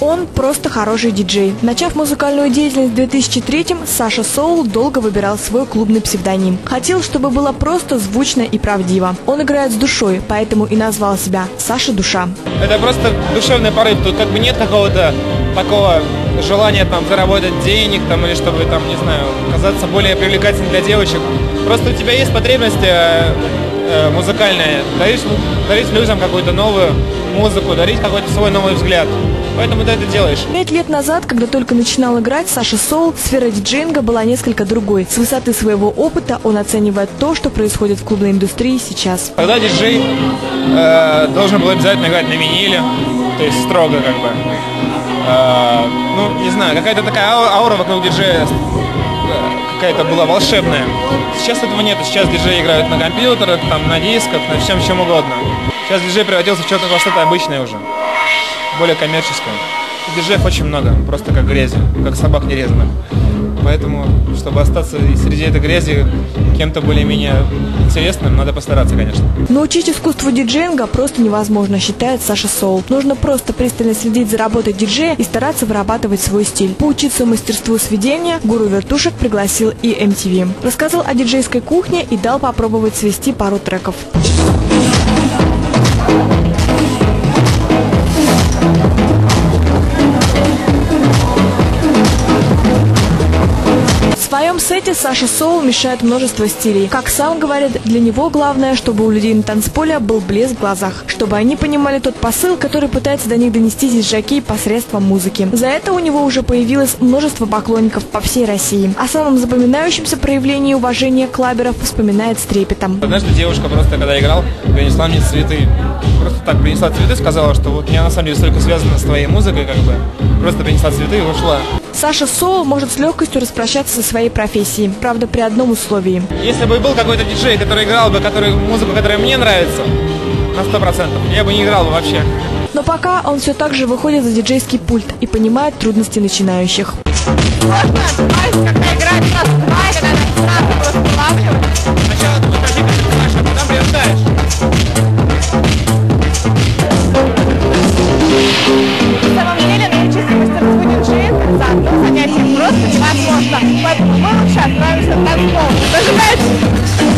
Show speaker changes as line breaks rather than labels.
Он просто хороший диджей. Начав музыкальную деятельность в 2003-м, Саша Соул долго выбирал свой клубный псевдоним. Хотел, чтобы было просто звучно и правдиво. Он играет с душой, поэтому и назвал себя Саша Душа.
Это просто душевный порыв. Тут как бы нет какого-то такого желания там заработать денег там или чтобы там, не знаю, казаться более привлекательным для девочек. Просто у тебя есть потребность э, э, музыкальная, дарить, дарить людям какую-то новую музыку, дарить какой-то свой новый взгляд. Поэтому ты это делаешь.
Пять лет назад, когда только начинал играть, Саша Соул, сфера диджейнга была несколько другой. С высоты своего опыта он оценивает то, что происходит в клубной индустрии сейчас.
Когда диджей э, должен был обязательно играть на виниле, то есть строго как бы. Э, ну, не знаю, какая-то такая ау- аура вокруг диджея э, какая-то была волшебная. Сейчас этого нет. Сейчас диджеи играют на компьютерах, там, на дисках, на всем чем угодно. Сейчас диджей превратился в что-то во что-то обычное уже, более коммерческое. Диджеев очень много, просто как грязи, как собак нерезанных. Поэтому, чтобы остаться среди этой грязи кем-то более-менее интересным, надо постараться, конечно.
Научить искусству диджейнга просто невозможно, считает Саша Соул. Нужно просто пристально следить за работой диджея и стараться вырабатывать свой стиль. Поучиться мастерству сведения гуру вертушек пригласил и MTV. Рассказал о диджейской кухне и дал попробовать свести пару треков. В своем сете Саша Соул мешает множество стилей. Как сам говорит, для него главное, чтобы у людей на танцполе был блеск в глазах, чтобы они понимали тот посыл, который пытается до них донести диджаки посредством музыки. За это у него уже появилось множество поклонников по всей России. О самом запоминающемся проявлении уважения клаберов вспоминает с трепетом.
Однажды девушка просто, когда играл, принесла мне цветы. Просто так принесла цветы, сказала, что вот меня на самом деле столько связано с твоей музыкой, как бы. Просто принесла цветы и ушла.
Саша Соул может с легкостью распрощаться со своей профессией, правда при одном условии.
Если бы был какой-то диджей, который играл бы который, музыку, которая мне нравится, на сто процентов, я бы не играл бы вообще.
Но пока он все так же выходит за диджейский пульт и понимает трудности начинающих.
Сначала ты
Vamos, Beto!